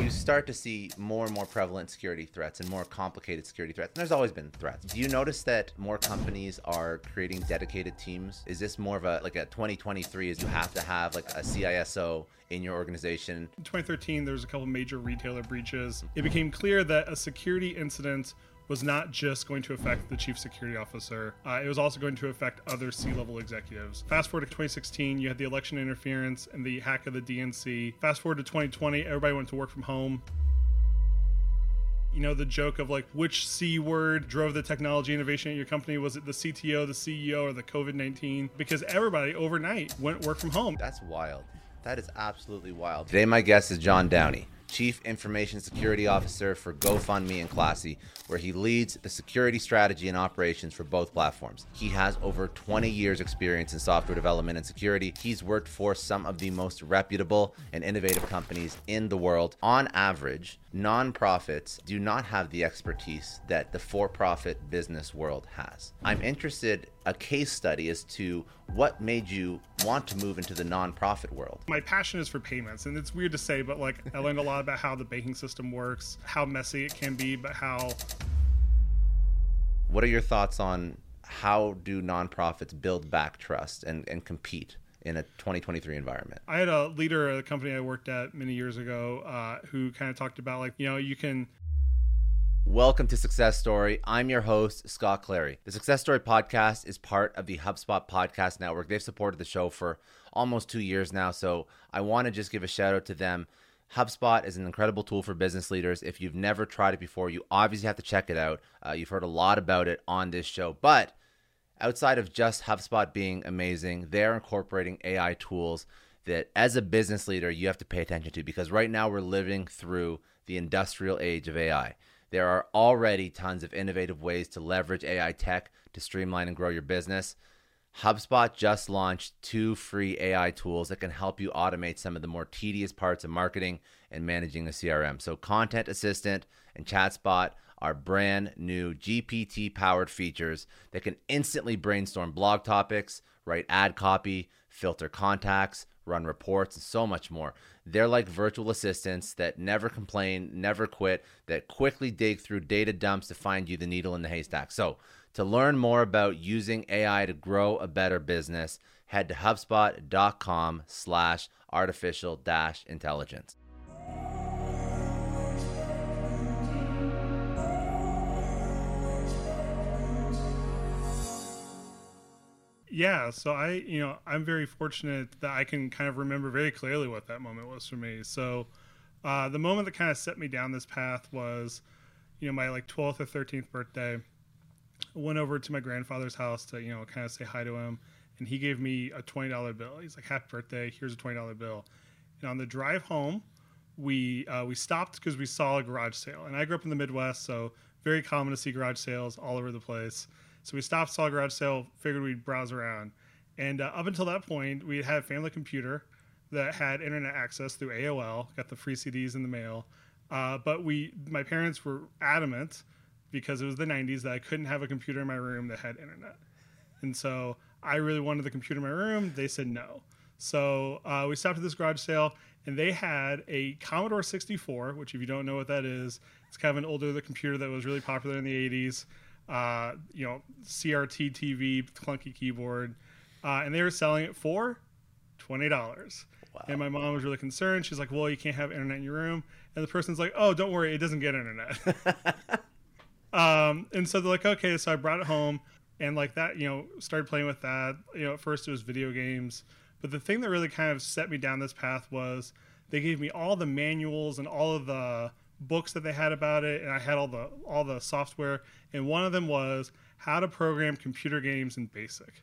you start to see more and more prevalent security threats and more complicated security threats. And there's always been threats. Do you notice that more companies are creating dedicated teams? Is this more of a like a 2023 is you have to have like a CISO in your organization? In 2013, there was a couple major retailer breaches. It became clear that a security incident was not just going to affect the chief security officer, uh, it was also going to affect other C level executives. Fast forward to 2016, you had the election interference and the hack of the DNC. Fast forward to 2020, everybody went to work from home. You know the joke of like which c word drove the technology innovation at your company? Was it the cto the ceo or the covid-19 because everybody overnight went work from home. That's wild. That is absolutely wild. Today my guest is john downey Chief Information Security Officer for GoFundMe and Classy, where he leads the security strategy and operations for both platforms. He has over 20 years' experience in software development and security. He's worked for some of the most reputable and innovative companies in the world. On average, nonprofits do not have the expertise that the for profit business world has. I'm interested a case study as to what made you want to move into the nonprofit world. My passion is for payments, and it's weird to say, but like I learned a lot about how the banking system works, how messy it can be, but how. What are your thoughts on how do nonprofits build back trust and, and compete? in a 2023 environment. I had a leader at a company I worked at many years ago uh, who kind of talked about like, you know, you can. Welcome to Success Story. I'm your host, Scott Clary. The Success Story podcast is part of the HubSpot Podcast Network. They've supported the show for almost two years now, so I want to just give a shout out to them. HubSpot is an incredible tool for business leaders. If you've never tried it before, you obviously have to check it out. Uh, you've heard a lot about it on this show, but outside of just HubSpot being amazing, they're incorporating AI tools that as a business leader you have to pay attention to because right now we're living through the industrial age of AI. There are already tons of innovative ways to leverage AI tech to streamline and grow your business. HubSpot just launched two free AI tools that can help you automate some of the more tedious parts of marketing and managing a CRM. So, Content Assistant and ChatSpot are brand new GPT powered features that can instantly brainstorm blog topics, write ad copy, filter contacts, run reports, and so much more. They're like virtual assistants that never complain, never quit, that quickly dig through data dumps to find you the needle in the haystack. So, to learn more about using AI to grow a better business, head to hubspot.com slash artificial dash intelligence. Yeah so i you know i'm very fortunate that i can kind of remember very clearly what that moment was for me. So uh, the moment that kind of set me down this path was you know my like 12th or 13th birthday. I went over to my grandfather's house to you know kind of say hi to him and he gave me a $20 bill. He's like happy birthday here's a $20 bill. And on the drive home we uh, we stopped because we saw a garage sale. And i grew up in the midwest so very common to see garage sales all over the place so we stopped, saw a garage sale, figured we'd browse around. And uh, up until that point, we had a family computer that had internet access through AOL, got the free CDs in the mail. Uh, but we, my parents were adamant because it was the 90s that I couldn't have a computer in my room that had internet. And so I really wanted the computer in my room. They said no. So uh, we stopped at this garage sale, and they had a Commodore 64, which, if you don't know what that is, it's kind of an older computer that was really popular in the 80s uh, you know, CRT TV, clunky keyboard, uh, and they were selling it for twenty dollars. Wow. And my mom was really concerned. She's like, "Well, you can't have internet in your room." And the person's like, "Oh, don't worry, it doesn't get internet." Um, and so they're like, okay, so I brought it home and like that, you know, started playing with that. You know, at first it was video games, but the thing that really kind of set me down this path was they gave me all the manuals and all of the books that they had about it, and I had all the all the software. And one of them was how to program computer games in BASIC,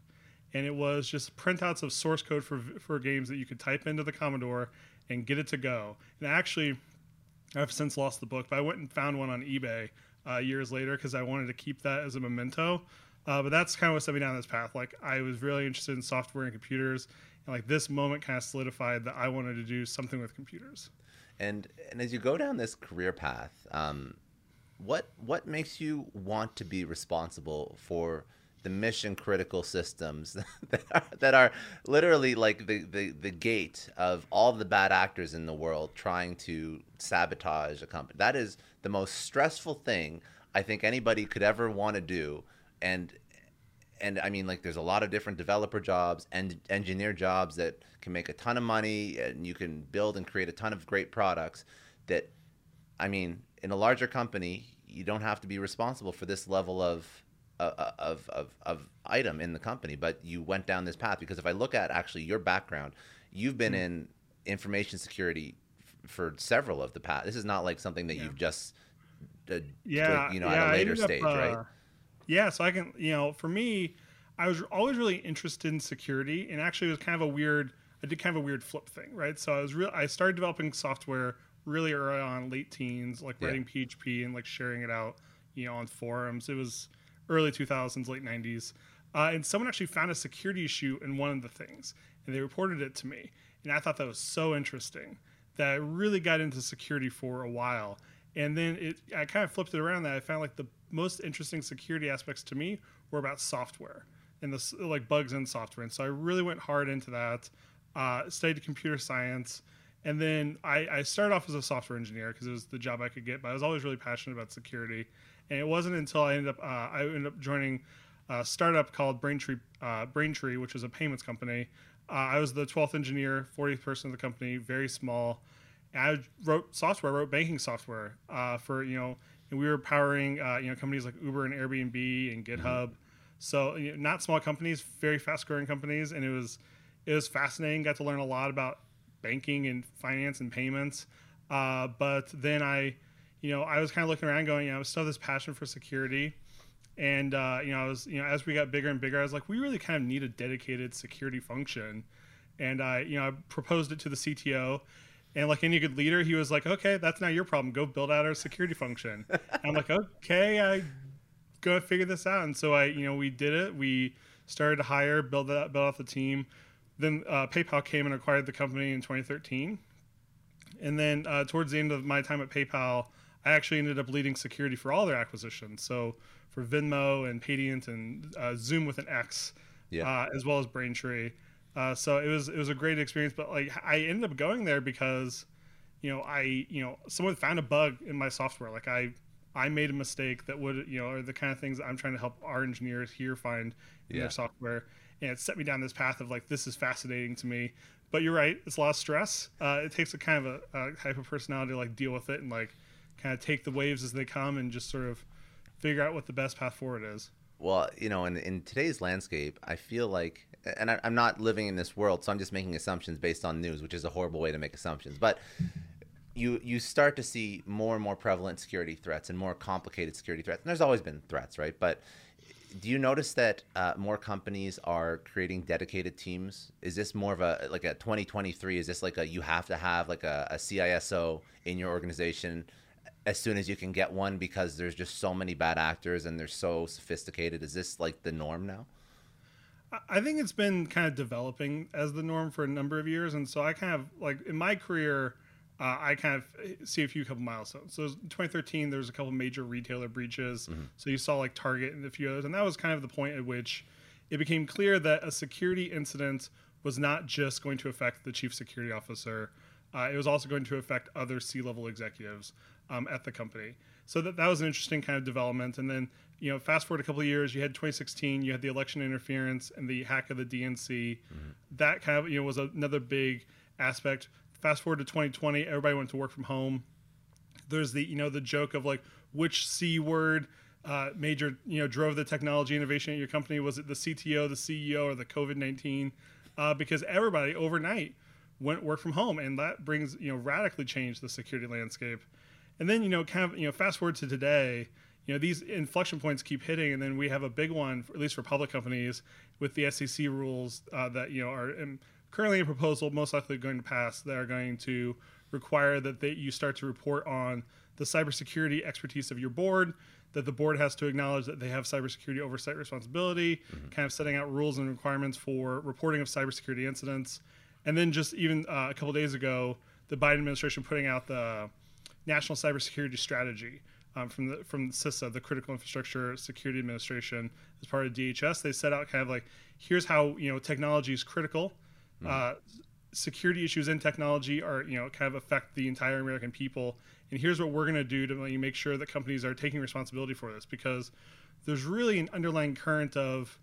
and it was just printouts of source code for for games that you could type into the Commodore and get it to go. And actually, I've since lost the book, but I went and found one on eBay uh, years later because I wanted to keep that as a memento. Uh, but that's kind of what set me down this path. Like I was really interested in software and computers, and like this moment kind of solidified that I wanted to do something with computers. And and as you go down this career path, um, what what makes you want to be responsible for the mission critical systems that are, that are literally like the, the, the gate of all the bad actors in the world trying to sabotage a company. That is the most stressful thing I think anybody could ever want to do and and I mean like there's a lot of different developer jobs and engineer jobs that can make a ton of money and you can build and create a ton of great products that I mean in a larger company you don't have to be responsible for this level of uh, of, of, of item in the company but you went down this path because if I look at actually your background you've been mm-hmm. in information security f- for several of the past this is not like something that yeah. you've just uh, yeah, you know yeah, at a later stage up, uh, right yeah, so I can, you know, for me, I was always really interested in security, and actually, it was kind of a weird. I did kind of a weird flip thing, right? So I was real. I started developing software really early on, late teens, like writing yeah. PHP and like sharing it out, you know, on forums. It was early 2000s, late 90s, uh, and someone actually found a security issue in one of the things, and they reported it to me, and I thought that was so interesting that I really got into security for a while, and then it I kind of flipped it around that I found like the most interesting security aspects to me were about software and the like bugs in software. And so I really went hard into that. Uh, studied computer science, and then I, I started off as a software engineer because it was the job I could get. But I was always really passionate about security, and it wasn't until I ended up uh, I ended up joining a startup called Braintree uh, Braintree, which was a payments company. Uh, I was the 12th engineer, 40th person of the company, very small. I wrote software, I wrote banking software uh, for you know and we were powering uh, you know companies like Uber and Airbnb and mm-hmm. GitHub. Mm-hmm. So you know, not small companies, very fast growing companies, and it was it was fascinating. Got to learn a lot about banking and finance and payments. Uh, but then I, you know, I was kind of looking around, going, you know, I still have this passion for security, and uh, you know, I was, you know, as we got bigger and bigger, I was like, we really kind of need a dedicated security function, and I, you know, I proposed it to the CTO, and like any good leader, he was like, "Okay, that's not your problem. Go build out our security function." I'm like, "Okay, I go figure this out." And so I, you know, we did it. We started to hire, build that, build out the team. Then uh, PayPal came and acquired the company in 2013. And then uh, towards the end of my time at PayPal, I actually ended up leading security for all their acquisitions. So for Venmo and Paydiant and uh, Xoom with an X, yeah. Uh, as well as Braintree. Uh, so it was it was a great experience. But like I ended up going there because, you know, I you know someone found a bug in my software. Like I I made a mistake that would you know are the kind of things I'm trying to help our engineers here find in yeah. their software. And it set me down this path of like this is fascinating to me. But you're right, it's a lot of stress. Uh, it takes a kind of a, a type of personality to like deal with it and like kind of take the waves as they come and just sort of figure out what the best path forward is. Well, you know, in, in today's landscape, I feel like and I, am not living in this world, so I'm just making assumptions based on news, which is a horrible way to make assumptions. But you you start to see more and more prevalent security threats and more complicated security threats. And there's always been threats, right? But do you notice that uh, more companies are creating dedicated teams? Is this more of a like a 2023? Is this like a you have to have like a, a CISO in your organization as soon as you can get one because there's just so many bad actors and they're so sophisticated? Is this like the norm now? I think it's been kind of developing as the norm for a number of years, and so I kind of like in my career, uh, I kind of see a few couple milestones. So in 2013, there was a couple major retailer breaches. Mm-hmm. So you saw like Target and a few others, and that was kind of the point at which it became clear that a security incident was not just going to affect the chief security officer; uh, it was also going to affect other C-level executives um, at the company. So that that was an interesting kind of development, and then you know, fast forward a couple of years, you had 2016, you had the election interference and the hack of the DNC. Mm-hmm. That kind of you know was another big aspect. Fast forward to 2020, everybody went to work from home. There's the you know the joke of like which c word uh, major, you know, drove the technology innovation at your company? Was it the CTO, the CEO, or the COVID nineteen? Uh, because everybody overnight went work from home, and that brings you know radically changed the security landscape. And then you know, kind of you know, fast forward to today, you know, these inflection points keep hitting, and then we have a big one, at least for public companies, with the SEC rules uh, that you know are in, currently a proposal, most likely going to pass. That are going to require that they, you start to report on the cybersecurity expertise of your board, that the board has to acknowledge that they have cybersecurity oversight responsibility, mm-hmm. kind of setting out rules and requirements for reporting of cybersecurity incidents. And then just even uh, a couple days ago, the Biden administration putting out the national cybersecurity strategy um, from the from CISA, the Critical Infrastructure Security Administration, as part of DHS. They set out kind of like here's how you know technology is critical. Mm. Uh, security issues in technology are you know kind of affect the entire American people, and here's what we're going to do to make sure that companies are taking responsibility for this because there's really an underlying current of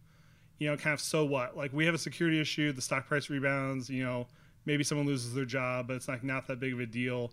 you know, kind of so what? Like we have a security issue, the stock price rebounds, you know, maybe someone loses their job, but it's like not that big of a deal.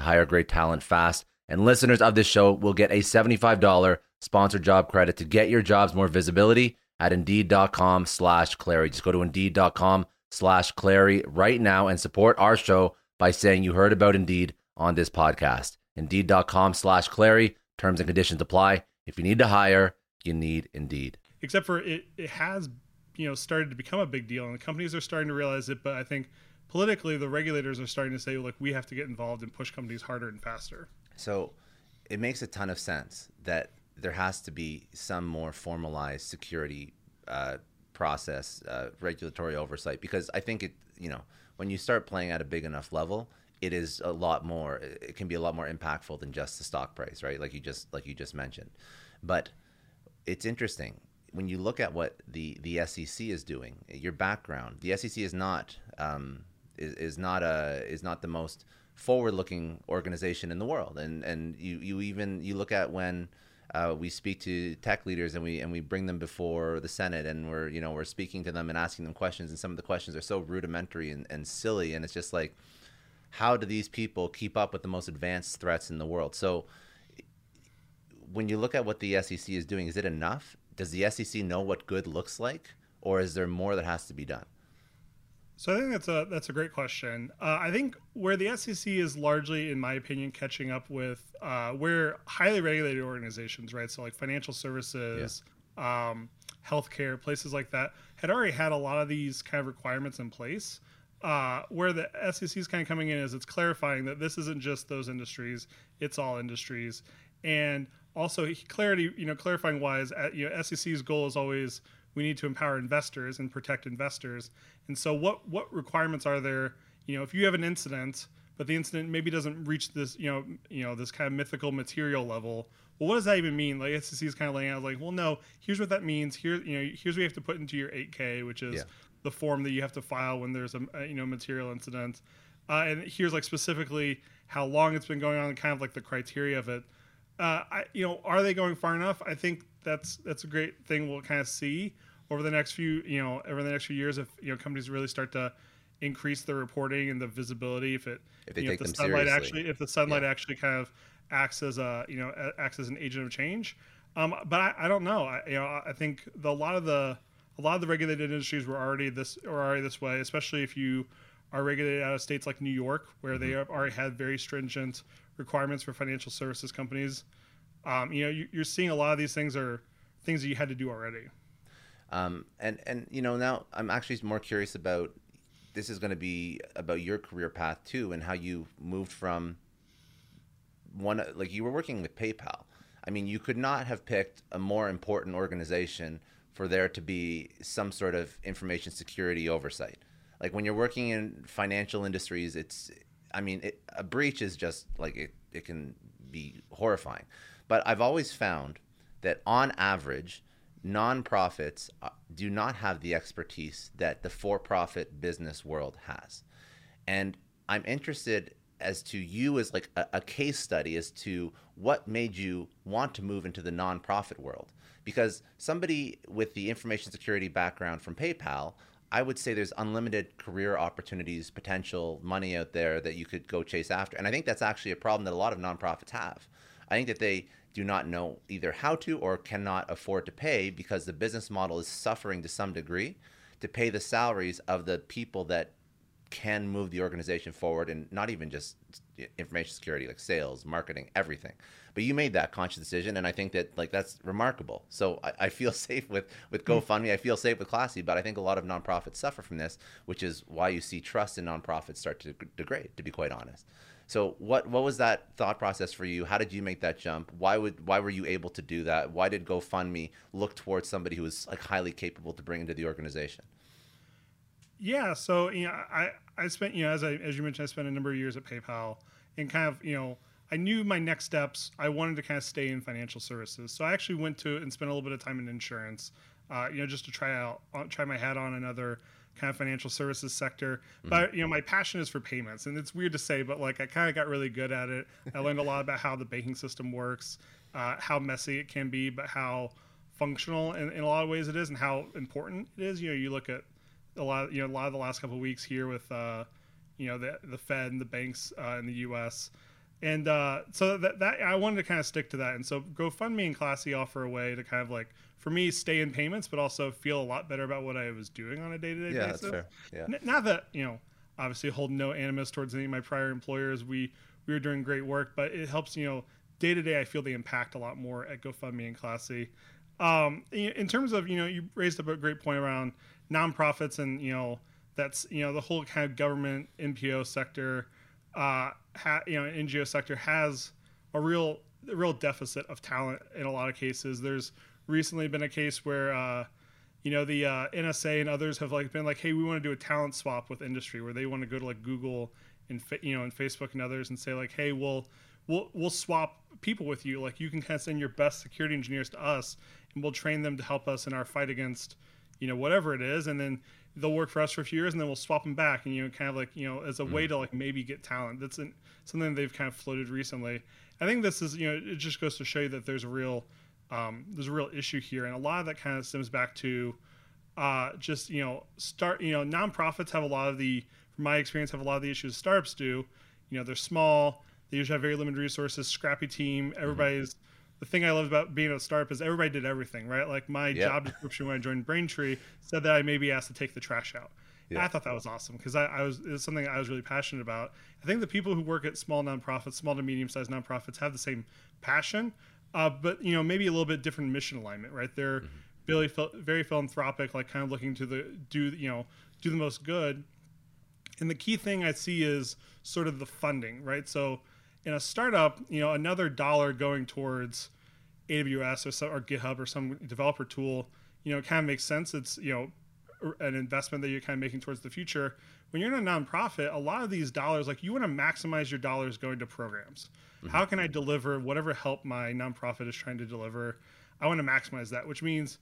to hire great talent fast. And listeners of this show will get a $75 sponsored job credit to get your jobs more visibility at indeed.com slash Clary. Just go to indeed.com slash Clary right now and support our show by saying you heard about Indeed on this podcast. Indeed.com slash Clary. Terms and conditions apply. If you need to hire, you need Indeed. Except for it, it has you know started to become a big deal, and the companies are starting to realize it. But I think politically, the regulators are starting to say, like, we have to get involved and push companies harder and faster. So it makes a ton of sense that there has to be some more formalized security uh, process, uh, regulatory oversight, because I think it, you know, when you start playing at a big enough level, it is a lot more. It can be a lot more impactful than just the stock price, right? Like you just like you just mentioned. But it's interesting when you look at what the the SEC is doing. Your background, the SEC is not um, is, is not a is not the most forward looking organization in the world, and and you you even you look at when. Uh, we speak to tech leaders and we and we bring them before the Senate and we're you know we're speaking to them and asking them questions and some of the questions are so rudimentary and, and silly and it's just like how do these people keep up with the most advanced threats in the world? So when you look at what the SEC is doing, is it enough? Does the SEC know what good looks like, or is there more that has to be done? So I think that's a that's a great question. Uh, I think where the SEC is largely, in my opinion, catching up with uh, where highly regulated organizations, right? So like financial services, yeah. um, healthcare, places like that, had already had a lot of these kind of requirements in place. Uh, where the SEC is kind of coming in is it's clarifying that this isn't just those industries; it's all industries, and also clarity. You know, clarifying wise, you know, SEC's goal is always we need to empower investors and protect investors. And so, what what requirements are there? You know, if you have an incident, but the incident maybe doesn't reach this, you know, you know, this kind of mythical material level. Well, what does that even mean? Like SEC is kind of laying out, like, well, no, here's what that means. Here, you know, here's what you have to put into your 8K, which is yeah. the form that you have to file when there's a, a you know material incident. Uh, and here's like specifically how long it's been going on, and kind of like the criteria of it. Uh, I, you know, are they going far enough? I think that's that's a great thing. We'll kind of see over the next few, you know, over the next few years if you know companies really start to increase the reporting and the visibility. If it, if you know, take if the them sunlight seriously. actually, if the sunlight yeah. actually kind of acts as a, you know, acts as an agent of change. Um, but I, I don't know. I, you know, I think the, a lot of the a lot of the regulated industries were already this or already this way, especially if you are regulated out of states like New York, where mm-hmm. they have already had very stringent requirements for financial services companies. Um, you know, you, you're seeing a lot of these things are things that you had to do already. Um, and and you know now I'm actually more curious about this is going to be about your career path too and how you moved from one like you were working with PayPal. I mean, you could not have picked a more important organization for there to be some sort of information security oversight. Like when you're working in financial industries, it's I mean, it, a breach is just like it, it can be horrifying. But I've always found that on average, nonprofits uh, do not have the expertise that the for profit business world has. And I'm interested as to you as like a, a, case study as to what made you want to move into the nonprofit world. Because somebody with the information security background from PayPal, I would say there's unlimited career opportunities, potential money out there that you could go chase after. And I think that's actually a problem that a lot of nonprofits have. I think that they do not know either how to or cannot afford to pay because the business model is suffering to some degree to pay the salaries of the people that can move the organization forward and not even just information security like sales marketing everything. But you made that conscious decision and i think that like that's remarkable. So i, I feel safe with with hmm. gofundme. I feel safe with classy but i think a lot of nonprofits suffer from this which is why you see trust in nonprofits start to degrade to be quite honest so what what was that thought process for you? How did you make that jump? Why would why were you able to do that? Why did GoFundMe look towards somebody who was like highly capable to bring into the organization? Yeah, so you know, I I spent you know as I as you mentioned, I spent a number of years at PayPal, and kind of you know I knew my next steps. I wanted to kind of stay in financial services, so I actually went to and spent a little bit of time in insurance, uh, you know, just to try out uh, try my hat on another kind of financial services sector. Mm-hmm. But you know, my passion is for payments, and it's weird to say, but like I kind of got really good at it. I learned a lot about how the banking system works, uh, how messy it can be, but how functional in, in a lot of ways it is, and how important it is. You know, you look at a lot, of, you know, a lot of the last couple of weeks here with, uh, you know, the the Fed and the banks uh, in the U.S. And uh, so that, that I wanted to kind of stick to that, and so GoFundMe and Classy offer a way to kind of like for me stay in payments, but also feel a lot better about what I was doing on a day to day basis. Yeah, that's fair. Yeah. N- not that you know, obviously hold no animus towards any of my prior employers. We we were doing great work, but it helps you know day to day. I feel the impact a lot more at GoFundMe and Classy. Um, in terms of you know, you raised up a great point around nonprofits and you know that's you know the whole kind of government NPO sector, uh, ha, you know NGO sector has a real a real deficit of talent in a lot of cases. There's recently been a case where uh, you know the uh, NSA and others have like been like, hey, we want to do a talent swap with industry where they want to go to like Google and you know and Facebook and others and say like, hey, we'll we'll we'll swap people with you. Like you can kind of send your best security engineers to us, and we'll train them to help us in our fight against you know whatever it is, and then they'll work for us for a few years, and then we'll swap them back, and you know kind of like you know as a mm. way to like maybe get talent. That's an, something they've kind of floated recently. I think this is you know it just goes to show you that there's a real um, there's a real issue here, and a lot of that kind of stems back to uh, just you know start you know nonprofits have a lot of the from my experience have a lot of the issues startups do. You know they're small, they usually have very limited resources, scrappy team. Mm-hmm. Everybody's mm-hmm. the thing I love about being a startup is everybody did everything right. Like my yep. job description when I joined Braintree said that I may be asked to take the trash out. Yeah. I thought that was awesome because I, I, was it was something I was really passionate about. I think the people who work at small nonprofits, small to medium sized nonprofits, have the same passion, uh, but you know maybe a little bit different mission alignment, right? They're mm-hmm. very philanthropic, like kind of looking to the do you know do the most good. And the key thing I see is sort of the funding, right? So in a startup, you know, another dollar going towards AWS or, some, or GitHub or some developer tool, you know, it kind of makes sense. It's you know an investment that you're kind of making towards the future. When you're in a nonprofit, a lot of these dollars, like you want to maximize your dollars going to programs. Mm-hmm. How can I deliver whatever help my nonprofit is trying to deliver? I want to maximize that, which means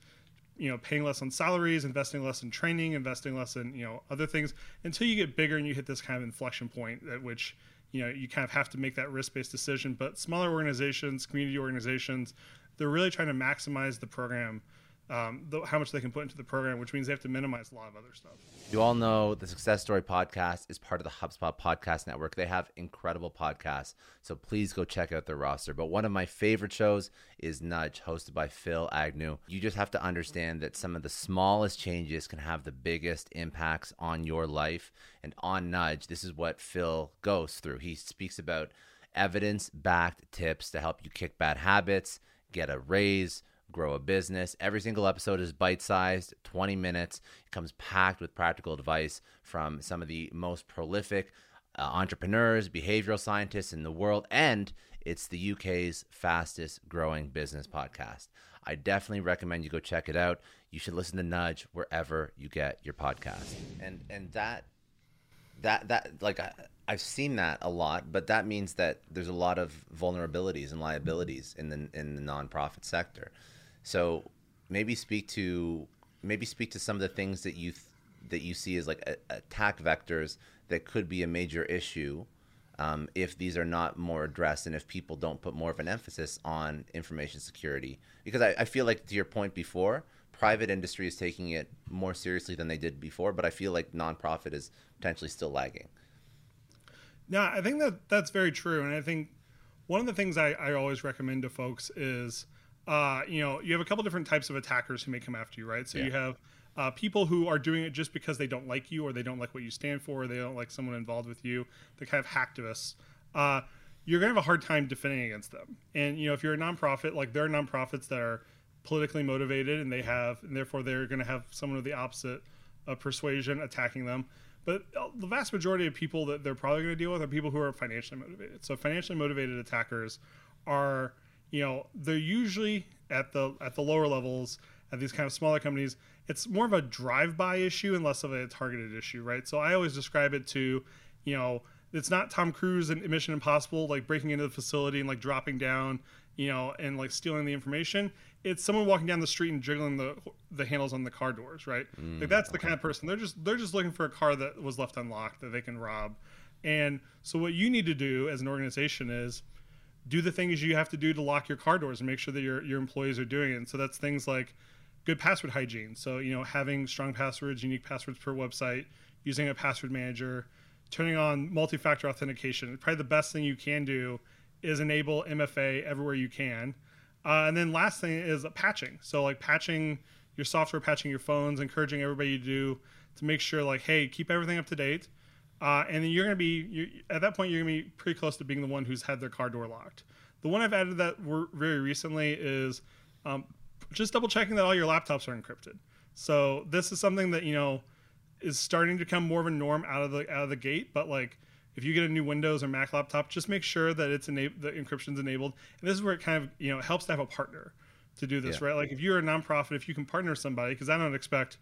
you know paying less on salaries investing less in training investing less in you know other things until you get bigger and you hit this kind of inflection point at which you know you kind of have to make that risk-based decision but smaller organizations community organizations they're really trying to maximize the program um, the, how much they can put into the program, which means they have to minimize a lot of other stuff. You all know the Success Story podcast is part of the HubSpot Podcast Network. They have incredible podcasts, so please go check out their roster. But one of my favorite shows is Nudge, hosted by Phil Agnew. You just have to understand that some of the smallest changes can have the biggest impacts on your life. And on Nudge, this is what Phil goes through. He speaks about evidence backed tips to help you kick bad habits, get a raise grow a business. Every single episode is bite sized, 20 minutes. It comes packed with practical advice from some of the most prolific uh, entrepreneurs, behavioral scientists in the world, and it's the UK's fastest growing business podcast. I definitely recommend you go check it out. You should listen to Nudge wherever you get your podcast. And and that that that like I, I've seen that a lot, but that means that there's a lot of vulnerabilities and liabilities in the in the nonprofit sector. So maybe speak to maybe speak to some of the things that you th- that you see as like a- attack vectors that could be a major issue um, if these are not more addressed and if people don't put more of an emphasis on information security. Because I, I feel like to your point before, private industry is taking it more seriously than they did before, but I feel like nonprofit is potentially still lagging. No, I think that that's very true, and I think one of the things I, I always recommend to folks is uh, you know, you have a couple different types of attackers who may come after you, right? So yeah. you have uh, people who are doing it just because they don't like you or they don't like what you stand for or they don't like someone involved with you. They're kind of hacktivists. Uh, you're going to have a hard time defending against them. And, you know, if you're a nonprofit, like there are nonprofits that are politically motivated and they have, and therefore they're going to have someone of the opposite of persuasion attacking them. But uh, the vast majority of people that they're probably going to deal with are people who are financially motivated. So financially motivated attackers are – you know they're usually at the at the lower levels at these kind of smaller companies. It's more of a drive-by issue and less of a targeted issue right? So i always describe it to you know it's not tom cruise in mission impossible like breaking into the facility and like dropping down you know and like stealing the information. It's someone walking down the street and jiggling the the handles on the car doors right? Mm, like that's the kind of person they're just they're just looking for a car that was left unlocked that they can rob. And so what you need to do as an organization is do the things you have to do to lock your car doors and make sure that your, your employees are doing it. And so that's things like good password hygiene. So, you know, having strong passwords, unique passwords per website, using a password manager, turning on multi-factor authentication. Probably the best thing you can do is enable MFA everywhere you can. Uh, and then last thing is patching. So like patching your software, patching your phones, encouraging everybody to do to make sure like, hey, keep everything up to date. Uh, and then you're going to be at that point you're going to be pretty close to being the one who's had their car door locked. The one I've added that very recently is um, just double checking that all your laptops are encrypted. So this is something that you know is starting to become more of a norm out of the out of the gate. But like if you get a new Windows or Mac laptop, just make sure that it's enabled, the encryption's enabled. And this is where it kind of you know helps to have a partner to do this, yeah. right? Like if you're a nonprofit, if you can partner with somebody, because I don't expect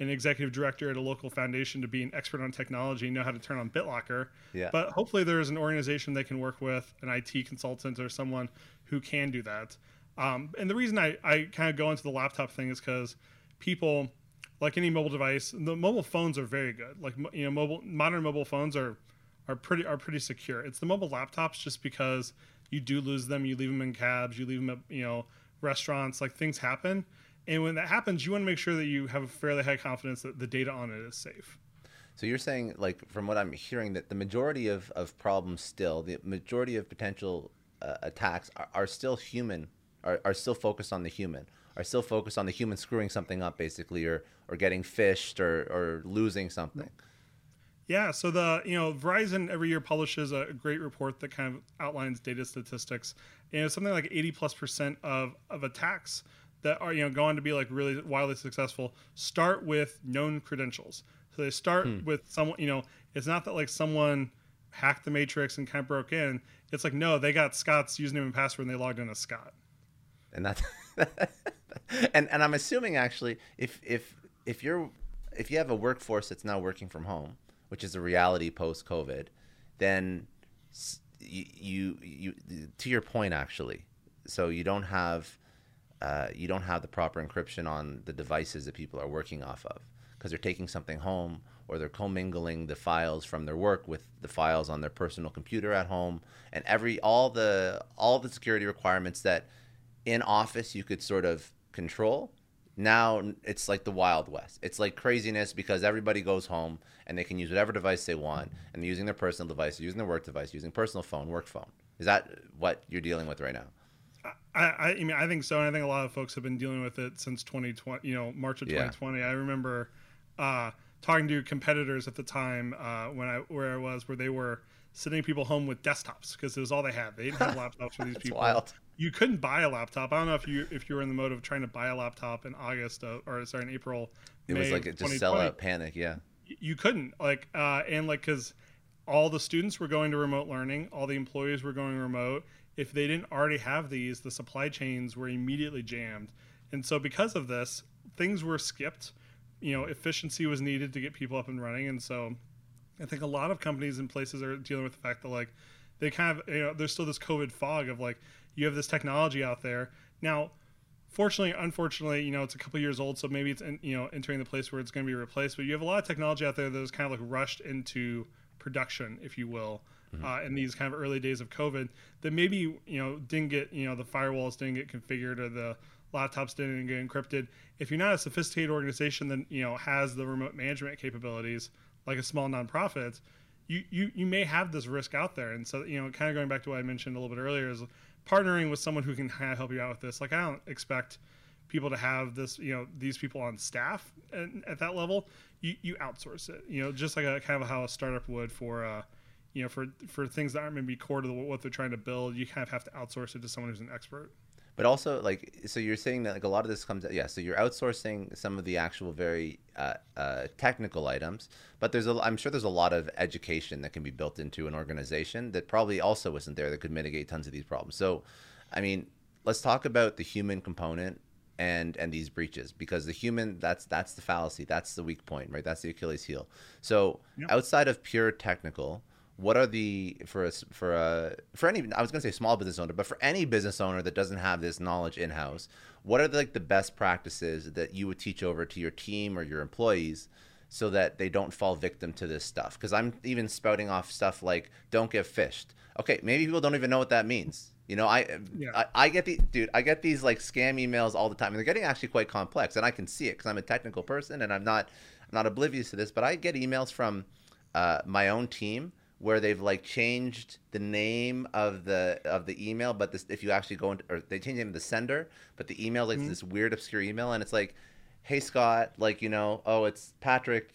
an executive director at a local foundation to be an expert on technology and know how to turn on BitLocker. Yeah. But hopefully there's an organization they can work with, an IT consultant or someone who can do that. Um, and the reason I, I kind of go into the laptop thing is because people, like any mobile device, the mobile phones are very good. Like you know, mobile modern mobile phones are are pretty are pretty secure. It's the mobile laptops just because you do lose them, you leave them in cabs, you leave them at you know restaurants, like things happen. And when that happens, you want to make sure that you have a fairly high confidence that the data on it is safe. So you're saying, like, from what I'm hearing, that the majority of, of problems still, the majority of potential uh, attacks are, are still human, are, are still focused on the human, are still focused on the human screwing something up, basically, or, or getting phished or, or losing something. Yeah, so the you know Verizon every year publishes a great report that kind of outlines data statistics. And it's something like 80 plus percent of, of attacks that are you know going to be like really wildly successful start with known credentials. So they start hmm. with someone you know it's not that like someone hacked the matrix and kind of broke in. It's like no, they got Scott's username and password and they logged in as Scott. And that's and and I'm assuming actually if if if you're if you have a workforce that's now working from home, which is a reality post COVID, then you, you you to your point actually. So you don't have uh, you don't have the proper encryption on the devices that people are working off of. Because they're taking something home or they're commingling the files from their work with the files on their personal computer at home and every all the all the security requirements that in office you could sort of control now it's like the wild west. It's like craziness because everybody goes home and they can use whatever device they want and they're using their personal device using their work device using personal phone work phone. Is that what you're dealing with right now I, I mean i think so and i think a lot of folks have been dealing with it since 2020 you know march of 2020 yeah. i remember uh, talking to competitors at the time uh, when i where i was where they were sending people home with desktops because it was all they had they didn't have laptops for these people wild you couldn't buy a laptop. I don't know if you if you were in the mode of trying to buy a laptop in August of, or sorry in April. It May was like a just sell out panic, yeah. You couldn't like uh, and like because all the students were going to remote learning, all the employees were going remote. If they didn't already have these, the supply chains were immediately jammed, and so because of this, things were skipped. You know, efficiency was needed to get people up and running, and so I think a lot of companies and places are dealing with the fact that like they kind of you know there's still this COVID fog of like you have this technology out there. Now fortunately unfortunately you know it's a couple years old so maybe it's in, you know entering the place where it's going to be replaced. But you have a lot of technology out there that was kind of like rushed into production if you will mm-hmm. uh, in these kind of early days of covid that maybe you know didn't get you know the firewalls didn't get configured or the laptops didn't get encrypted if you're not a sophisticated organization that you know has the remote management capabilities like a small nonprofit you, you you may have this risk out there and so you know kind of going back to what i mentioned a little bit earlier is partnering with someone who can kind of help you out with this. Like I don't expect people to have this, you know, these people on staff and at that level. You, you outsource it, you know, just like a kind of how a startup would for, uh, you know, for for things that aren't maybe core to the, what they're trying to build. You kind of have to outsource it to someone who's an expert. But also like so you're saying that like a lot of this comes yeah so you're outsourcing some of the actual very uh, uh, technical items but there's a i'm sure there's a lot of education that can be built into an organization that probably also isn't there that could mitigate tons of these problems. So i mean let's talk about the human component and and these breaches because the human that's that's the fallacy that's the weak point right? That's the achilles heel. So outside of pure technical what are the for a for a for any I was going to say small business owner, but for any business owner that doesn't have this knowledge in house, what are the, like the best practices that you would teach over to your team or your employees so that they don't fall victim to this stuff? Because I'm even spouting off stuff like don't get phished. Okay, maybe people don't even know what that means. You know, I, yeah. I, I get the dude. I get these like scam emails all the time, and they're getting actually quite complex, and I can see it because I'm a technical person and I'm not I'm not oblivious to this. But I get emails from uh, my own team where they've like changed the name of the of the email, but this if you actually go into or they change the name of the sender, but the email like mm-hmm. this weird obscure email, and it's like, hey Scott, like you know, oh it's Patrick,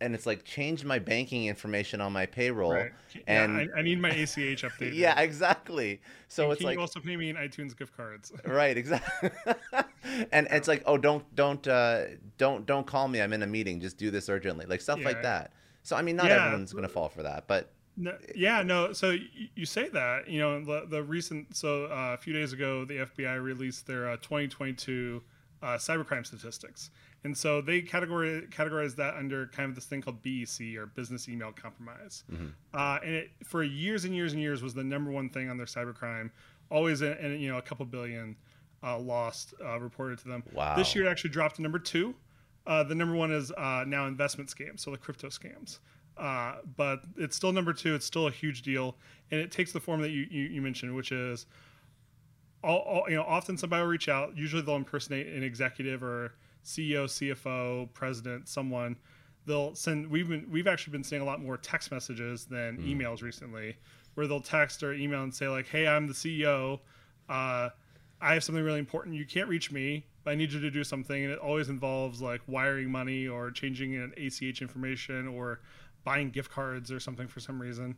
and it's like change my banking information on my payroll, right. and yeah, I, I, need my ACH update. yeah, exactly. So and it's like you also pay me in iTunes gift cards. right, exactly. and it's like, oh don't don't uh, don't don't call me. I'm in a meeting. Just do this urgently, like stuff yeah. like that. So I mean, not yeah. everyone's going to fall for that, but no, yeah, no. So you, you say that, you know, the, the recent, so uh, a few days ago, the FBI released their uh, 2022 uh, cybercrime statistics. And so they categorize, categorize that under kind of this thing called BEC or business email compromise. Mm-hmm. Uh, and it, for years and years and years was the number one thing on their cybercrime, always, and you know, a couple billion uh, lost uh, reported to them. Wow. This year it actually dropped to number two. the number one is now investment scams, so the crypto scams. Uh, but it's still number two. It's still a huge deal, and it takes the form that you, you, you mentioned, which is, all, all, you know, often somebody will reach out. Usually they'll impersonate an executive or CEO, CFO, president, someone. They'll send. We've been we've actually been seeing a lot more text messages than mm. emails recently, where they'll text or email and say like, "Hey, I'm the CEO. Uh, I have something really important. You can't reach me, but I need you to do something." And it always involves like wiring money or changing an ACH information or buying gift cards or something for some reason.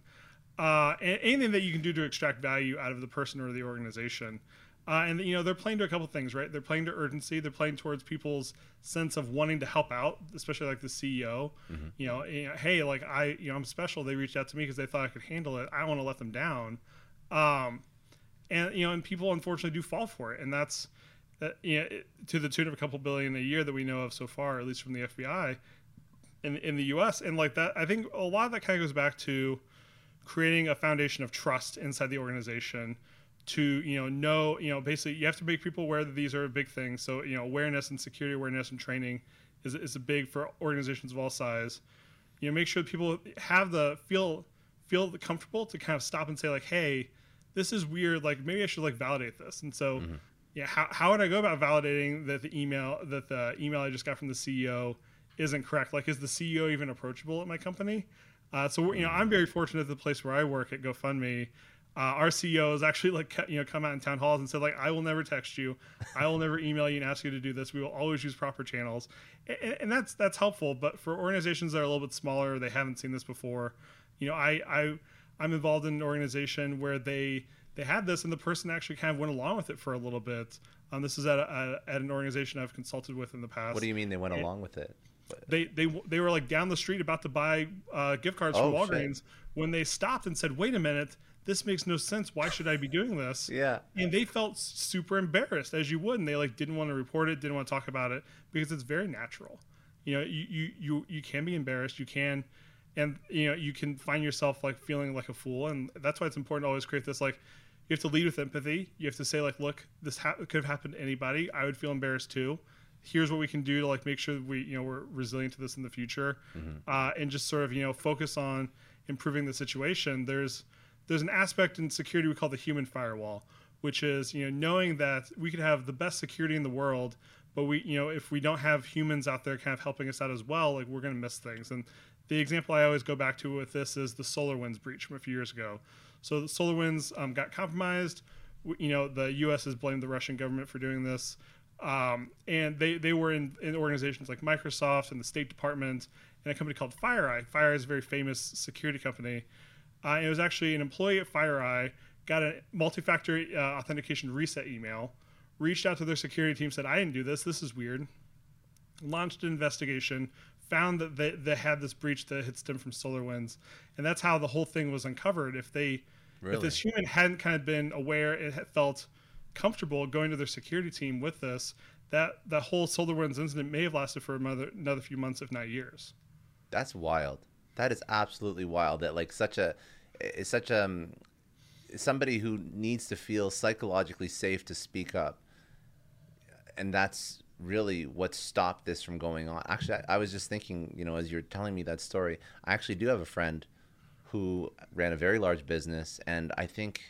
Uh, anything that you can do to extract value out of the person or the organization. Uh, and you know they're playing to a couple things, right? They're playing to urgency. They're playing towards people's sense of wanting to help out, especially like the CEO. Mm-hmm. You, know, you, know, hey, like I, you know, I'm special. They reached out to me because they thought I could handle it. I don't want to let them down. Um, and you know, and people unfortunately do fall for it, and that's uh, you know, to the tune of a couple billion a year that we know of so far, at least from the FBI in in the U.S. And like that, I think a lot of that kind of goes back to creating a foundation of trust inside the organization to you know know you know basically you have to make people aware that these are big things so you know awareness and security awareness and training is, is a big for organizations of all size you know make sure that people have the feel feel comfortable to kind of stop and say like hey this is weird like maybe i should like validate this and so mm-hmm. yeah, how, how would I go about validating that the email that the email I just got from the CEO isn't correct? Like, is the CEO even approachable at my company? Uh, so you know, I'm very fortunate at the place where I work at GoFundMe. Uh, our CEO has actually like you know come out in town halls and said like I will never text you, I will never email you and ask you to do this. We will always use proper channels, and, and that's that's helpful. But for organizations that are a little bit smaller, they haven't seen this before. You know, I I I'm involved in an organization where they they had this and the person actually kind of went along with it for a little bit. Um, this is at a, at an organization I've consulted with in the past. What do you mean they went and along with it? They they they were like down the street about to buy uh, gift cards oh, from Walgreens shit. when they stopped and said, "Wait a minute, this makes no sense. Why should I be doing this?" yeah. And they felt super embarrassed, as you would, and they like didn't want to report it, didn't want to talk about it because it's very natural. You know, you you you, you can be embarrassed. You can and you know you can find yourself like feeling like a fool and that's why it's important to always create this like you have to lead with empathy you have to say like look this ha- could have happened to anybody i would feel embarrassed too here's what we can do to like make sure that we you know we're resilient to this in the future mm-hmm. uh, and just sort of you know focus on improving the situation there's there's an aspect in security we call the human firewall which is you know knowing that we could have the best security in the world but we you know if we don't have humans out there kind of helping us out as well like we're going to miss things and the example I always go back to with this is the SolarWinds breach from a few years ago. So the SolarWinds um, got compromised. You know, the U.S. has blamed the Russian government for doing this, um, and they they were in, in organizations like Microsoft and the State Department and a company called FireEye. FireEye is a very famous security company. Uh, it was actually an employee at FireEye got a multi-factor uh, authentication reset email, reached out to their security team, said, "I didn't do this. This is weird." Launched an investigation, found that they, they had this breach that had stemmed from SolarWinds, and that's how the whole thing was uncovered. If they, really? if this human hadn't kind of been aware, it had felt comfortable going to their security team with this, that that whole SolarWinds incident may have lasted for another another few months, if not years. That's wild. That is absolutely wild. That like such a, such a, um, somebody who needs to feel psychologically safe to speak up, and that's really what stopped this from going on. Actually, I, I, was just thinking, you know, as you're telling me that story, I actually do have a friend who ran a very large business, and I think,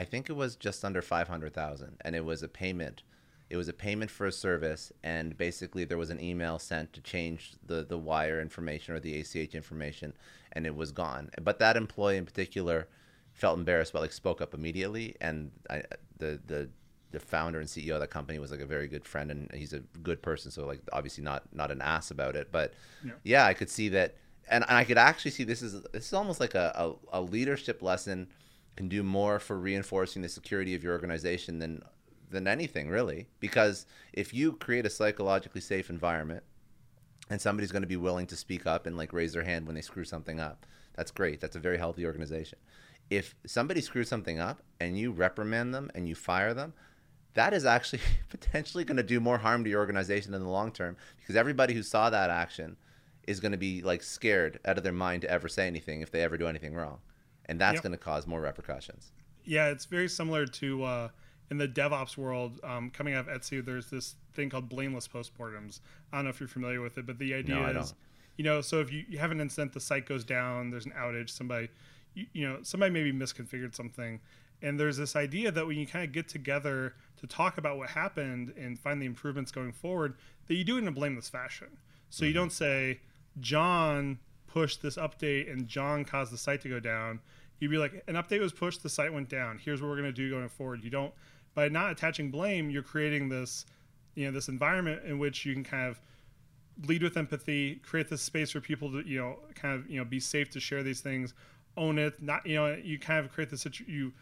I think it was just under five hundred thousand, and it was a payment. It was a payment for a service, and basically there was an email sent to change the the wire information or the ACH information, and it was gone. But that employee in particular felt embarrassed, but like spoke up immediately, and I, the the the founder and CEO of that company was like a very good friend and he's a good person so like obviously not not an ass about it but yeah, yeah I could see that and, and I could actually see this is this is almost like a, a, a, leadership lesson can do more for reinforcing the security of your organization than than anything really. Because if you create a psychologically safe environment and somebody's going to be willing to speak up and like raise their hand when they screw something up that's great. That's a very healthy organization. If somebody screws something up and you reprimand them and you fire them that is actually potentially going to do more harm to your organization in the long term because everybody who saw that action is going to be like scared out of their mind to ever say anything if they ever do anything wrong and that's yep. going to cause more repercussions yeah it's very similar to uh, in the devops world um, coming out of etsy there's this thing called blameless postmortems i don't know if you're familiar with it but the idea no, is you know so if you, you have an incident the site goes down there's an outage somebody you, you know somebody maybe misconfigured something and there's this idea that when you kind of get together to talk about what happened and find the improvements going forward, that you do it in a blameless fashion. So mm-hmm. you don't say, John pushed this update and John caused the site to go down. You'd be like, an update was pushed, the site went down. Here's what we're going to do going forward. You don't, by not attaching blame, you're creating this, you know, this environment in which you can kind of lead with empathy, create this space for people to, you know, kind of, you know, be safe to share these things, own it. Not, you know, you kind of create this, you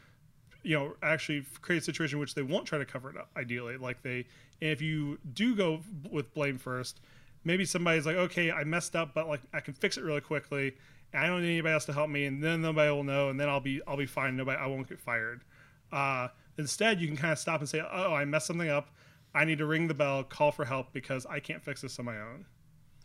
you know actually create a situation in which they won't try to cover it up ideally like they and if you do go with blame first maybe somebody's like okay i messed up but like i can fix it really quickly i don't need anybody else to help me and then nobody will know and then i'll be i'll be fine. Nobody i won't get fired. Uh, instead you can kind of stop and say oh i messed something up. I need to ring the bell call for help because i can't fix this on my own.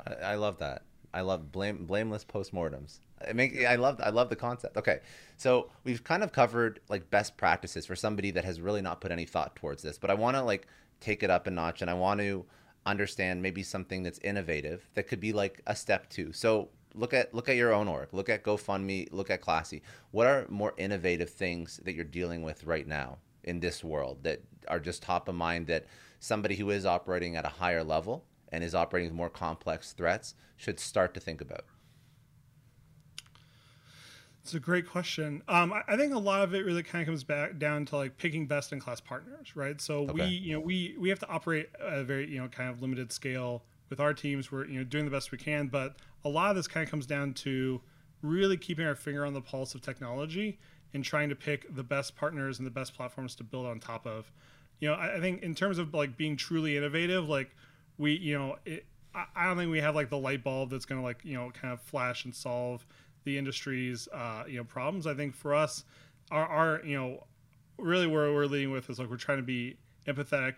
I, I love that. I love blame blameless postmortems. I make I love I love the concept. Okay, so we've kind of covered like best practices for somebody that has really not put any thought towards this, but I want to like take it up a notch, and I want to understand maybe something that's innovative that could be like a step two. So look at look at your own org, look at GoFundMe, look at Classy. What are more innovative things that you're dealing with right now in this world that are just top of mind that somebody who is operating at a higher level and is operating with more complex threats should start to think about? It's a great question. Um, I, think a lot of it really kind of comes back down to like picking best in class partners, right? So okay. we, you know, we we have to operate at a very, you know, kind of limited scale with our teams. We're you know doing the best we can, but a lot of this kind of comes down to really keeping our finger on the pulse of technology and trying to pick the best partners and the best platforms to build on top of. You know, I, I think in terms of like being truly innovative, like we, you know, it, I, don't think we have like the light bulb that's going to like you know kind of flash and solve the industry's uh, you know problems. I think for us, our, our you know really where we're leading with is like we're trying to be empathetic,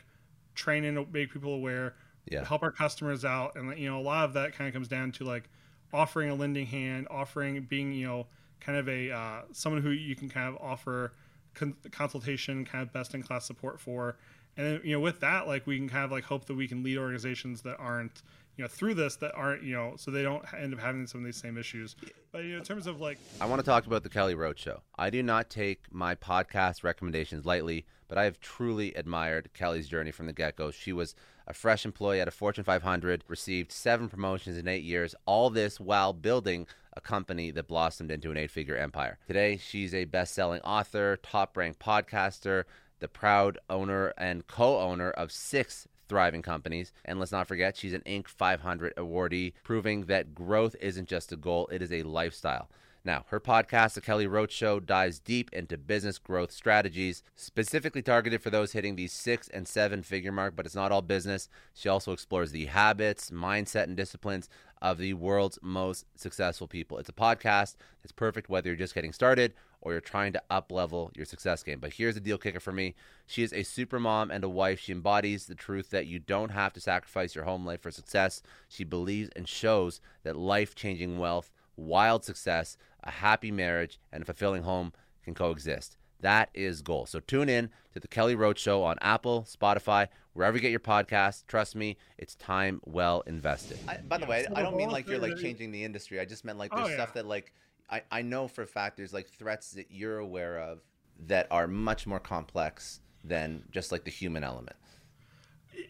train and make people aware, yeah. help our customers out, and you know a lot of that kind of comes down to like offering a lending hand, offering being you know kind of a uh, someone who you can kind of offer con- consultation, kind of best in class support for, and then you know with that like we can kind of like hope that we can lead organizations that aren't you know through this that aren't you know so they don't end up having some of these same issues. But you know in terms of like i want to talk about the kelly roach show. I do not take my podcast recommendations lightly but i have truly admired kelly's journey from the get-go. She was a fresh employee at a fortune 500 received seven promotions in eight years all this while building a company that blossomed into an eight-figure empire today she's a best-selling author top-ranked podcaster the proud owner and co-owner of six thriving companies. And let's not forget, she's an Inc. 500 awardee, proving that growth isn't just a goal, it is a lifestyle. Now, her podcast, The Kelly Roach Show, dives deep into business growth strategies, specifically targeted for those hitting the six and seven figure mark, but it's not all business. She also explores the habits, mindset, and disciplines of the world's most successful people. It's a podcast that's perfect whether you're just getting started or you're trying to up level your success game. But here's the deal kicker for me she is a super mom and a wife. She embodies the truth that you don't have to sacrifice your home life for success. She believes and shows that life changing wealth, wild success, a happy marriage, and a fulfilling home can coexist. That is goal. So tune in to the Kelly Roach Show on Apple, Spotify, wherever you get your podcast. Trust me, it's time well invested. I, by the way, I don't mean like you're like changing the industry. I just meant like there's oh, yeah. stuff that like I, I know for a fact there's like threats that you're aware of that are much more complex than just like the human element.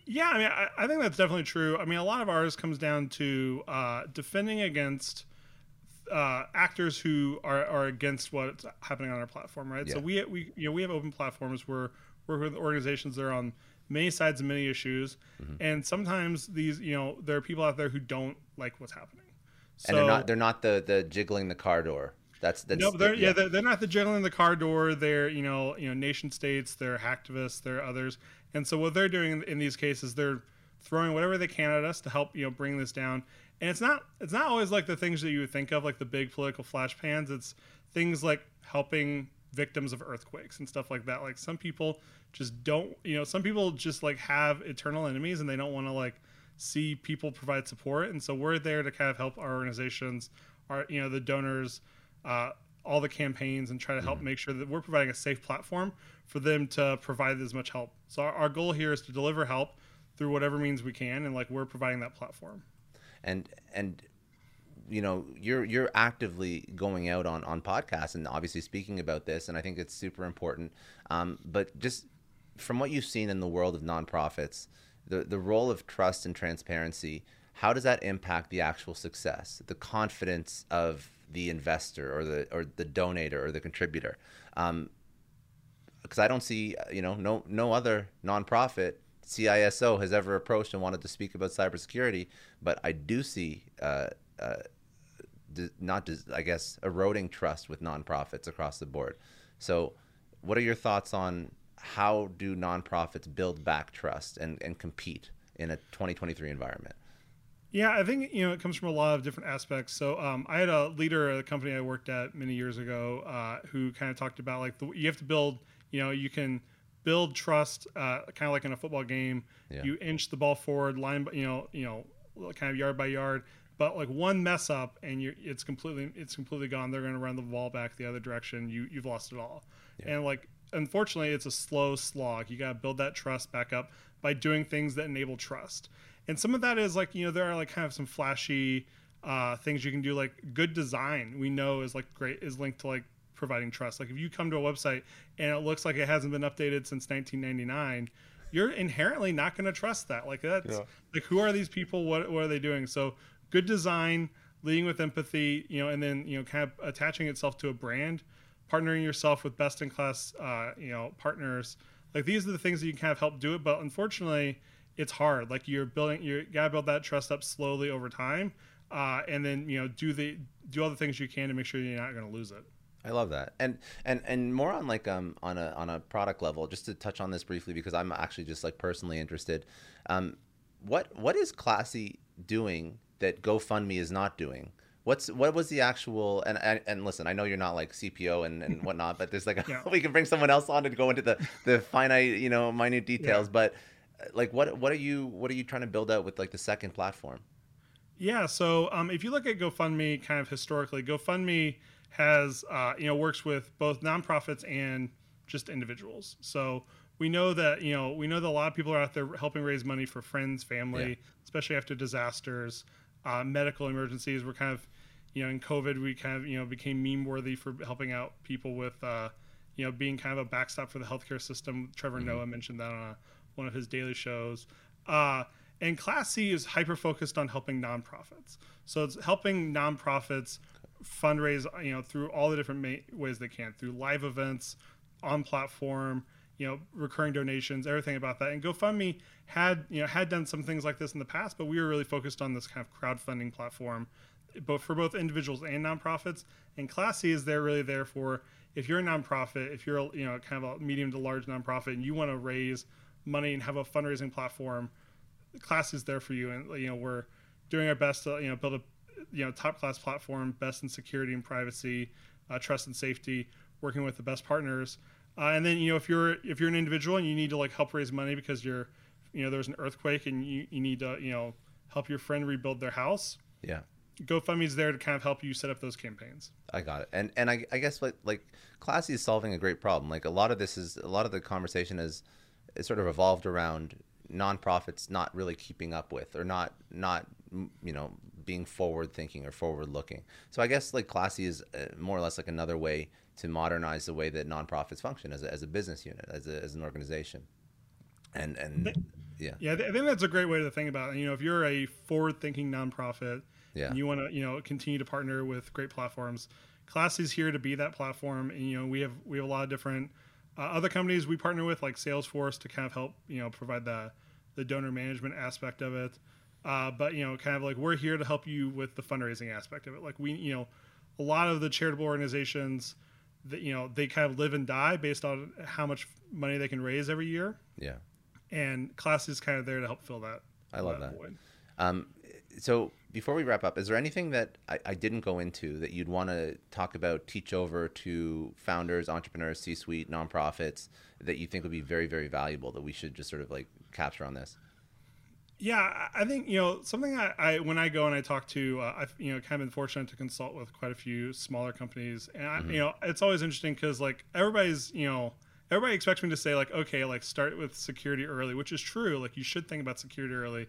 Yeah, I mean, I, I think that's definitely true. I mean, a lot of ours comes down to uh, defending against uh, actors who are, are against what's happening on our platform, right? Yeah. So we we you know we have open platforms where we're with organizations that are on many sides of many issues, mm-hmm. and sometimes these you know there are people out there who don't like what's happening. So, and they're not they're not the the jiggling the car door. That's that's no, they're, yeah, yeah they're, they're, not the jiggling the car door. They're you know you know nation states. They're hacktivists. They're others. And so what they're doing in, in these cases, they're throwing whatever they can at us to help you know bring this down. And it's not it's not always like the things that you would think of, like the big political flash pans. It's things like helping victims of earthquakes and stuff like that. Like some people just don't, you know, some people just like have eternal enemies and they don't want to like see people provide support, and so we're there to kind of help our organizations, our you know the donors, uh, all the campaigns, and try to help mm-hmm. make sure that we're providing a safe platform for them to provide as much help. So our, our goal here is to deliver help through whatever means we can, and like we're providing that platform. And and you know you're you're actively going out on on podcasts and obviously speaking about this and i think it's super important um, but just from what you've seen in the world of nonprofits the, the role of trust and transparency, how does that impact the actual success, the confidence of the investor or the or the donator or the contributor? Um, because I don't see, you know, no no other nonprofit CISO has ever approached and wanted to speak about cybersecurity, but I do see, uh, uh, not I guess, eroding trust with nonprofits across the board. So, what are your thoughts on how do nonprofits build back trust and, and compete in a 2023 environment? Yeah, I think you know it comes from a lot of different aspects. So um, I had a leader at a company I worked at many years ago uh, who kind of talked about like the, you have to build. You know, you can build trust uh, kind of like in a football game. Yeah. You inch the ball forward, line, you know, you know, kind of yard by yard. But like one mess up and you it's completely it's completely gone. They're going to run the ball back the other direction. You you've lost it all. Yeah. And like unfortunately, it's a slow slog. You got to build that trust back up by doing things that enable trust. And some of that is like, you know, there are like kind of some flashy uh, things you can do, like good design. We know is like great is linked to like providing trust. Like if you come to a website and it looks like it hasn't been updated since 1999, you're inherently not going to trust that. Like that's yeah. like who are these people? What what are they doing? So good design, leading with empathy, you know, and then you know kind of attaching itself to a brand, partnering yourself with best in class, uh, you know, partners. Like these are the things that you can kind of help do it. But unfortunately, it's hard. Like you're building, you gotta build that trust up slowly over time, uh, and then you know do the do all the things you can to make sure you're not going to lose it. I love that, and and and more on like um on a on a product level, just to touch on this briefly because I'm actually just like personally interested. Um, what what is Classy doing that GoFundMe is not doing? What's what was the actual and and, and listen, I know you're not like CPO and, and whatnot, but there's like a, yeah. we can bring someone else on to go into the the finite you know minute details, yeah. but like what what are you what are you trying to build out with like the second platform? Yeah, so um, if you look at GoFundMe, kind of historically, GoFundMe has uh, you know works with both nonprofits and just individuals. So we know that you know we know that a lot of people are out there helping raise money for friends, family, yeah. especially after disasters, uh, medical emergencies. We're kind of you know in COVID we kind of you know became meme worthy for helping out people with uh, you know being kind of a backstop for the healthcare system. Trevor mm-hmm. Noah mentioned that on a one of his daily shows. Uh, and C is hyper focused on helping nonprofits. So it's helping nonprofits fundraise, you know, through all the different ma- ways they can, through live events, on platform, you know, recurring donations, everything about that. And GoFundMe had, you know, had done some things like this in the past, but we were really focused on this kind of crowdfunding platform, both for both individuals and nonprofits. And Classy is there really there for if you're a nonprofit, if you're, you know, kind of a medium to large nonprofit, and you want to raise money and have a fundraising platform, Classy is there for you. And you know we're doing our best to you know build a you know top class platform, best in security and privacy, uh, trust and safety, working with the best partners. Uh, and then you know if you're if you're an individual and you need to like help raise money because you're you know there's an earthquake and you, you need to you know help your friend rebuild their house. Yeah. GoFundMe is there to kind of help you set up those campaigns. I got it, and and I, I guess like like Classy is solving a great problem. Like a lot of this is a lot of the conversation is it sort of evolved around nonprofits not really keeping up with or not not you know being forward thinking or forward looking. So I guess like Classy is uh, more or less like another way to modernize the way that nonprofits function as a, as a business unit, as, a, as an organization. And and yeah, yeah, I think that's a great way to think about it. You know, if you're a forward thinking nonprofit, yeah. and you want to you know continue to partner with great platforms, Classy is here to be that platform. And you know, we have we have a lot of different uh, other companies we partner with, like Salesforce, to kind of help you know provide the the donor management aspect of it. Uh, but you know, kind of like we're here to help you with the fundraising aspect of it. Like we, you know, a lot of the charitable organizations that you know they kind of live and die based on how much money they can raise every year. Yeah. And Classy is kind of there to help fill that. I love that. that. Um, so before we wrap up, is there anything that I, I didn't go into that you'd want to talk about, teach over to founders, entrepreneurs, C-suite, nonprofits that you think would be very, very valuable that we should just sort of like capture on this? Yeah, I think you know something. I, I when I go and I talk to, uh, I've you know kind of been fortunate to consult with quite a few smaller companies, and I, mm-hmm. you know it's always interesting because like everybody's you know everybody expects me to say like okay like start with security early, which is true. Like you should think about security early,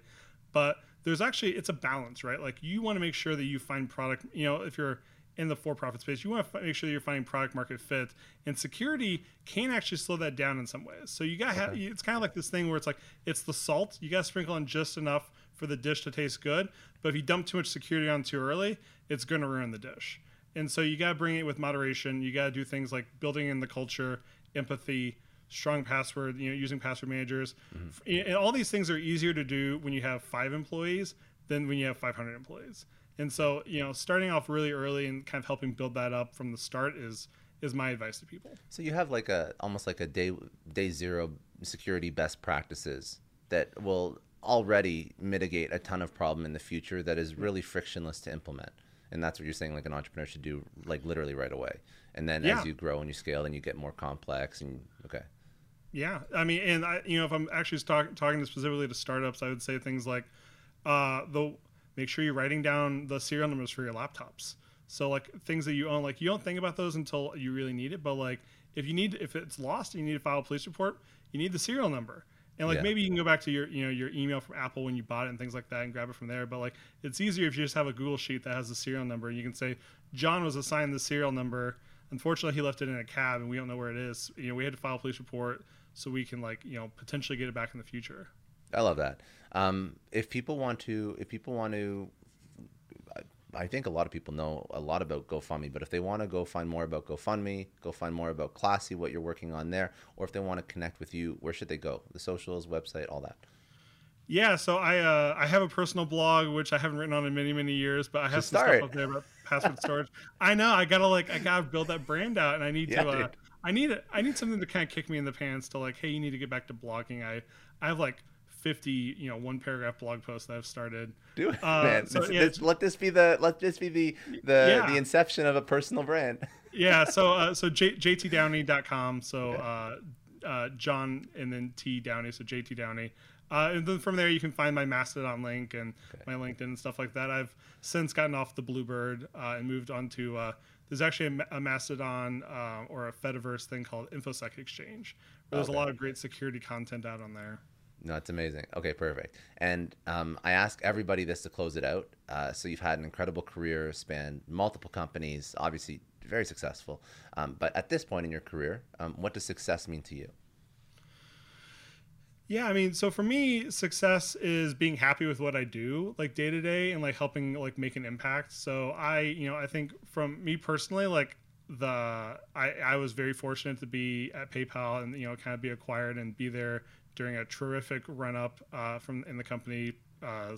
but there's actually it's a balance, right? Like you want to make sure that you find product. You know, if you're in the for-profit space, you want to make sure you're finding product market fit, and security can actually slow that down in some ways. So you got to okay. have it's kind of like this thing where it's like it's the salt you got to sprinkle on just enough for the dish to taste good, but if you dump too much security on too early, it's going to ruin the dish. And so you got to bring it with moderation. You got to do things like building in the culture, empathy, strong password, you know, using password managers. Mm-hmm. And all these things are easier to do when you have five employees than when you have 500 employees. And so, you know, starting off really early and kind of helping build that up from the start is is my advice to people. So you have like a almost like a day day zero security best practices that will already mitigate a ton of problem in the future that is really frictionless to implement. And that's what you're saying like an entrepreneur should do like literally right away. And then yeah. as you grow and you scale and you get more complex and okay. Yeah, I mean, and I, you know, if I'm actually talk, talking specifically to startups, I would say things like, uh, the make sure you're writing down the serial numbers for your laptops. So like things that you own, like you don't think about those until you really need it. But like if you need, if it's lost, and you need to file a police report, you need the serial number. And like yeah. maybe you can go back to your you know your email from Apple when you bought it and things like that and grab it from there. But like it's easier if you just have a Google sheet that has the serial number. And you can say John was assigned the serial number unfortunately, he left it in a cab, and we don't know where it is. You know, we had to file a police report so we can like you know potentially get it back in the future. I love that. Um, if people want to, if people want to, I think a lot of people know a lot about GoFundMe, but if they want to go find more about GoFundMe, go find more about Classy, what you're working on there, or if they want to connect with you, where should they go? The socials, website, all that. Yeah, so I uh, I have a personal blog which I haven't written on in many many years, but I have some stuff up there about password storage. I know I gotta like I gotta build that brand out, and I need yeah, to uh, I need I need something to kind of kick me in the pants to like, hey, you need to get back to blogging. I I have like 50 you know one paragraph blog posts that I've started. Do it, uh, man. So, yeah, let this be the let this be the the yeah. the inception of a personal brand. yeah. So uh, so J, jtdowney.com. So uh, uh, John and then T Downey. So JT Downey. Uh, and then from there, you can find my Mastodon link and okay. my LinkedIn and stuff like that. I've since gotten off the Bluebird uh, and moved on to. Uh, there's actually a, a Mastodon uh, or a Fediverse thing called InfoSec Exchange. Where there's okay. a lot of great security content out on there. No, it's amazing. Okay, perfect. And um, I ask everybody this to close it out. Uh, so you've had an incredible career, spanned multiple companies, obviously very successful. Um, but at this point in your career, um, what does success mean to you? Yeah, I mean, so for me, success is being happy with what I do, like day to day, and like helping like make an impact. So I, you know, I think from me personally, like the I, I was very fortunate to be at PayPal and you know kind of be acquired and be there during a terrific run up uh, from in the company uh,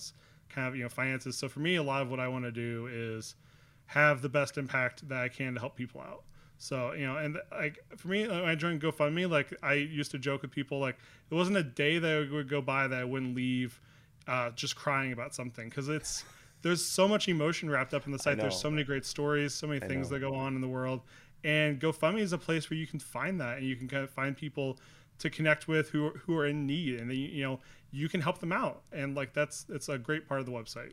kind of you know finances. So for me, a lot of what I want to do is have the best impact that I can to help people out. So you know, and like for me, when I joined GoFundMe, like I used to joke with people, like it wasn't a day that would go by that I wouldn't leave uh, just crying about something because it's there's so much emotion wrapped up in the site. There's so many great stories, so many things that go on in the world, and GoFundMe is a place where you can find that, and you can kind of find people to connect with who who are in need, and they, you know you can help them out, and like that's it's a great part of the website.